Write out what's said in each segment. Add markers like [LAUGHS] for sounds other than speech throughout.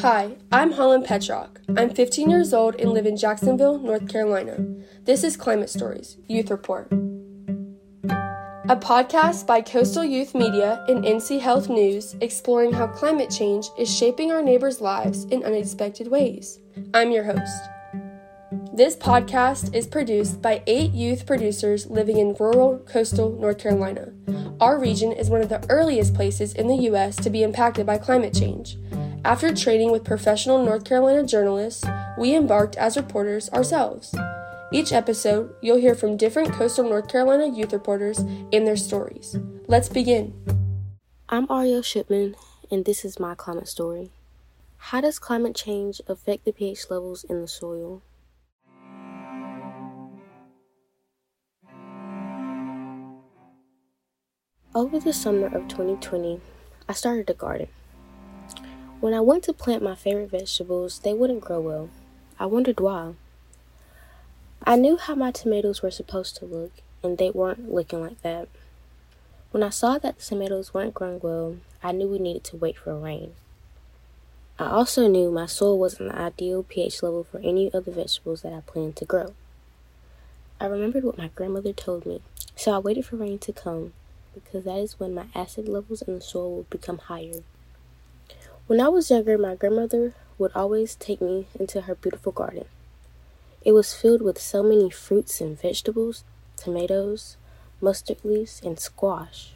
Hi, I'm Holland Petrock. I'm 15 years old and live in Jacksonville, North Carolina. This is Climate Stories Youth Report. A podcast by Coastal Youth Media and NC Health News exploring how climate change is shaping our neighbors' lives in unexpected ways. I'm your host. This podcast is produced by eight youth producers living in rural coastal North Carolina. Our region is one of the earliest places in the U.S. to be impacted by climate change. After training with professional North Carolina journalists, we embarked as reporters ourselves. Each episode, you'll hear from different coastal North Carolina youth reporters and their stories. Let's begin. I'm Ariel Shipman, and this is my climate story. How does climate change affect the pH levels in the soil? Over the summer of 2020, I started a garden. When I went to plant my favorite vegetables, they wouldn't grow well. I wondered why. I knew how my tomatoes were supposed to look, and they weren't looking like that. When I saw that the tomatoes weren't growing well, I knew we needed to wait for rain. I also knew my soil wasn't the ideal pH level for any of the vegetables that I planned to grow. I remembered what my grandmother told me, so I waited for rain to come because that is when my acid levels in the soil would become higher. When I was younger, my grandmother would always take me into her beautiful garden. It was filled with so many fruits and vegetables, tomatoes, mustard leaves, and squash.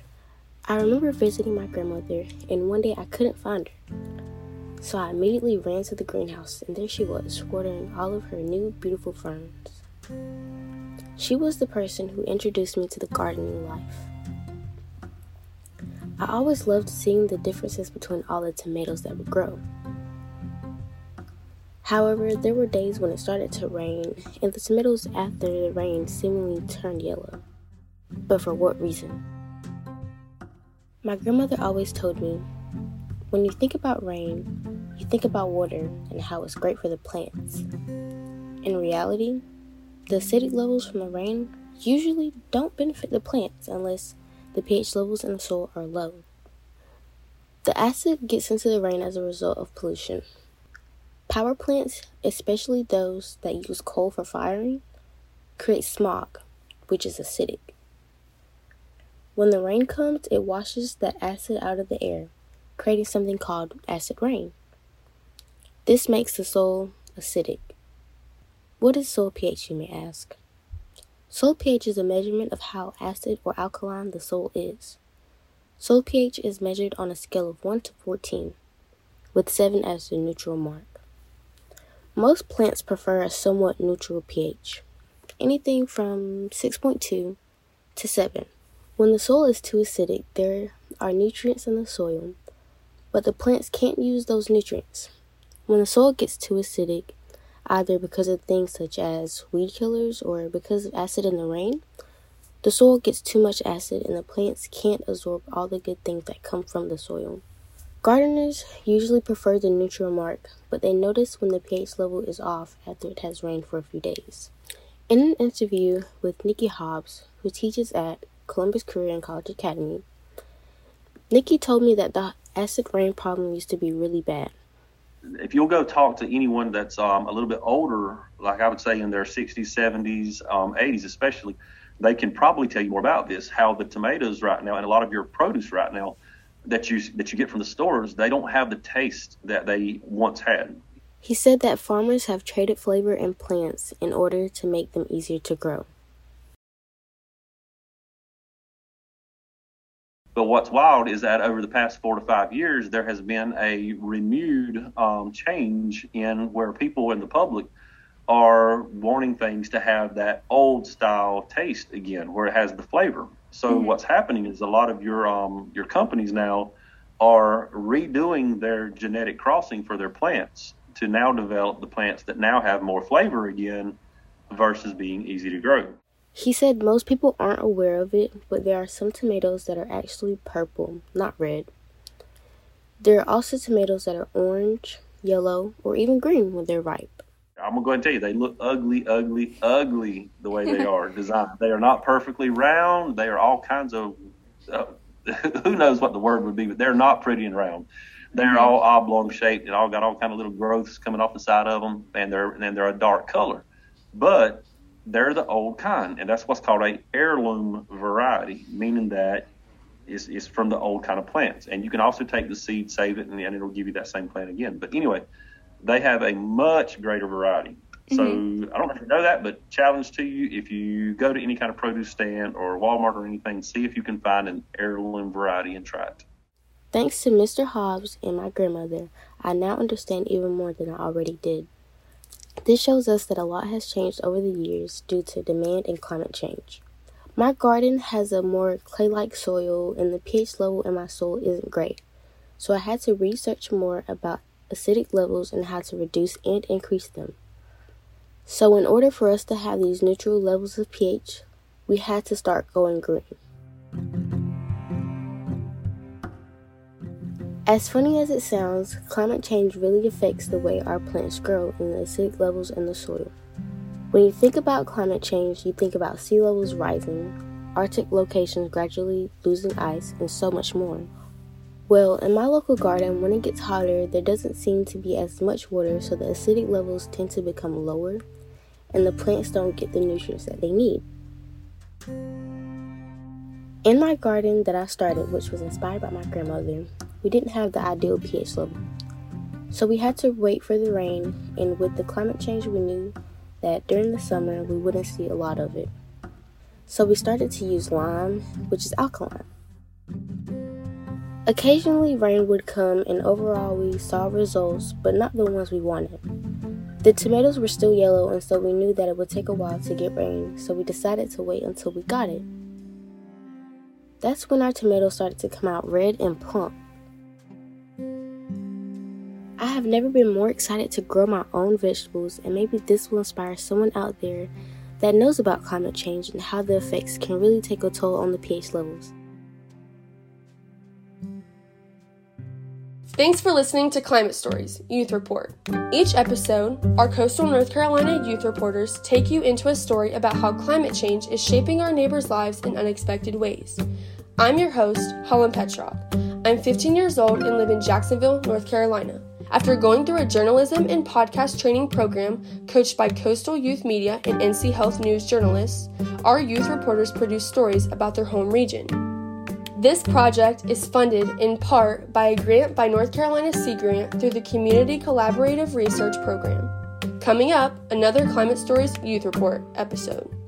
I remember visiting my grandmother, and one day I couldn't find her. So I immediately ran to the greenhouse, and there she was, watering all of her new beautiful ferns. She was the person who introduced me to the gardening life. I always loved seeing the differences between all the tomatoes that would grow. However, there were days when it started to rain, and the tomatoes after the rain seemingly turned yellow. But for what reason? My grandmother always told me when you think about rain, you think about water and how it's great for the plants. In reality, the acidic levels from the rain usually don't benefit the plants unless the pH levels in the soil are low. The acid gets into the rain as a result of pollution. Power plants, especially those that use coal for firing, create smog, which is acidic. When the rain comes, it washes that acid out of the air, creating something called acid rain. This makes the soil acidic. What is soil pH, you may ask? Soil pH is a measurement of how acid or alkaline the soil is. Soil pH is measured on a scale of 1 to 14, with 7 as the neutral mark. Most plants prefer a somewhat neutral pH, anything from 6.2 to 7. When the soil is too acidic, there are nutrients in the soil, but the plants can't use those nutrients. When the soil gets too acidic, either because of things such as weed killers or because of acid in the rain, the soil gets too much acid and the plants can't absorb all the good things that come from the soil. Gardeners usually prefer the neutral mark, but they notice when the pH level is off after it has rained for a few days. In an interview with Nikki Hobbs, who teaches at Columbus Career and College Academy, Nikki told me that the acid rain problem used to be really bad if you'll go talk to anyone that's um, a little bit older, like I would say in their 60s, 70s, um, 80s, especially, they can probably tell you more about this. How the tomatoes right now and a lot of your produce right now that you that you get from the stores, they don't have the taste that they once had. He said that farmers have traded flavor in plants in order to make them easier to grow. But what's wild is that over the past four to five years, there has been a renewed um, change in where people in the public are wanting things to have that old style taste again, where it has the flavor. So mm-hmm. what's happening is a lot of your um, your companies now are redoing their genetic crossing for their plants to now develop the plants that now have more flavor again versus being easy to grow. He said most people aren't aware of it, but there are some tomatoes that are actually purple, not red. There are also tomatoes that are orange, yellow, or even green when they're ripe. I'm gonna go ahead and tell you, they look ugly, ugly, ugly the way they are [LAUGHS] designed. They are not perfectly round. They are all kinds of, uh, [LAUGHS] who knows what the word would be, but they're not pretty and round. they're mm-hmm. all oblong shaped and all got all kind of little growths coming off the side of them, and they're and they're a dark color, but they're the old kind, and that's what's called a heirloom variety, meaning that is it's from the old kind of plants. And you can also take the seed, save it, and, and it'll give you that same plant again. But anyway, they have a much greater variety. So mm-hmm. I don't know if you know that, but challenge to you: if you go to any kind of produce stand or Walmart or anything, see if you can find an heirloom variety and try it. Thanks to Mr. Hobbs and my grandmother, I now understand even more than I already did. This shows us that a lot has changed over the years due to demand and climate change. My garden has a more clay like soil, and the pH level in my soil isn't great, so I had to research more about acidic levels and how to reduce and increase them. So, in order for us to have these neutral levels of pH, we had to start going green. As funny as it sounds, climate change really affects the way our plants grow and the acidic levels in the soil. When you think about climate change, you think about sea levels rising, Arctic locations gradually losing ice, and so much more. Well, in my local garden, when it gets hotter, there doesn't seem to be as much water, so the acidic levels tend to become lower and the plants don't get the nutrients that they need. In my garden that I started, which was inspired by my grandmother, we didn't have the ideal pH level. So we had to wait for the rain, and with the climate change, we knew that during the summer we wouldn't see a lot of it. So we started to use lime, which is alkaline. Occasionally, rain would come, and overall, we saw results, but not the ones we wanted. The tomatoes were still yellow, and so we knew that it would take a while to get rain, so we decided to wait until we got it. That's when our tomatoes started to come out red and plump. I have never been more excited to grow my own vegetables, and maybe this will inspire someone out there that knows about climate change and how the effects can really take a toll on the pH levels. Thanks for listening to Climate Stories Youth Report. Each episode, our coastal North Carolina youth reporters take you into a story about how climate change is shaping our neighbors' lives in unexpected ways. I'm your host, Holland Petrock. I'm 15 years old and live in Jacksonville, North Carolina. After going through a journalism and podcast training program coached by Coastal Youth Media and NC Health News journalists, our youth reporters produce stories about their home region. This project is funded in part by a grant by North Carolina Sea Grant through the Community Collaborative Research Program. Coming up, another Climate Stories Youth Report episode.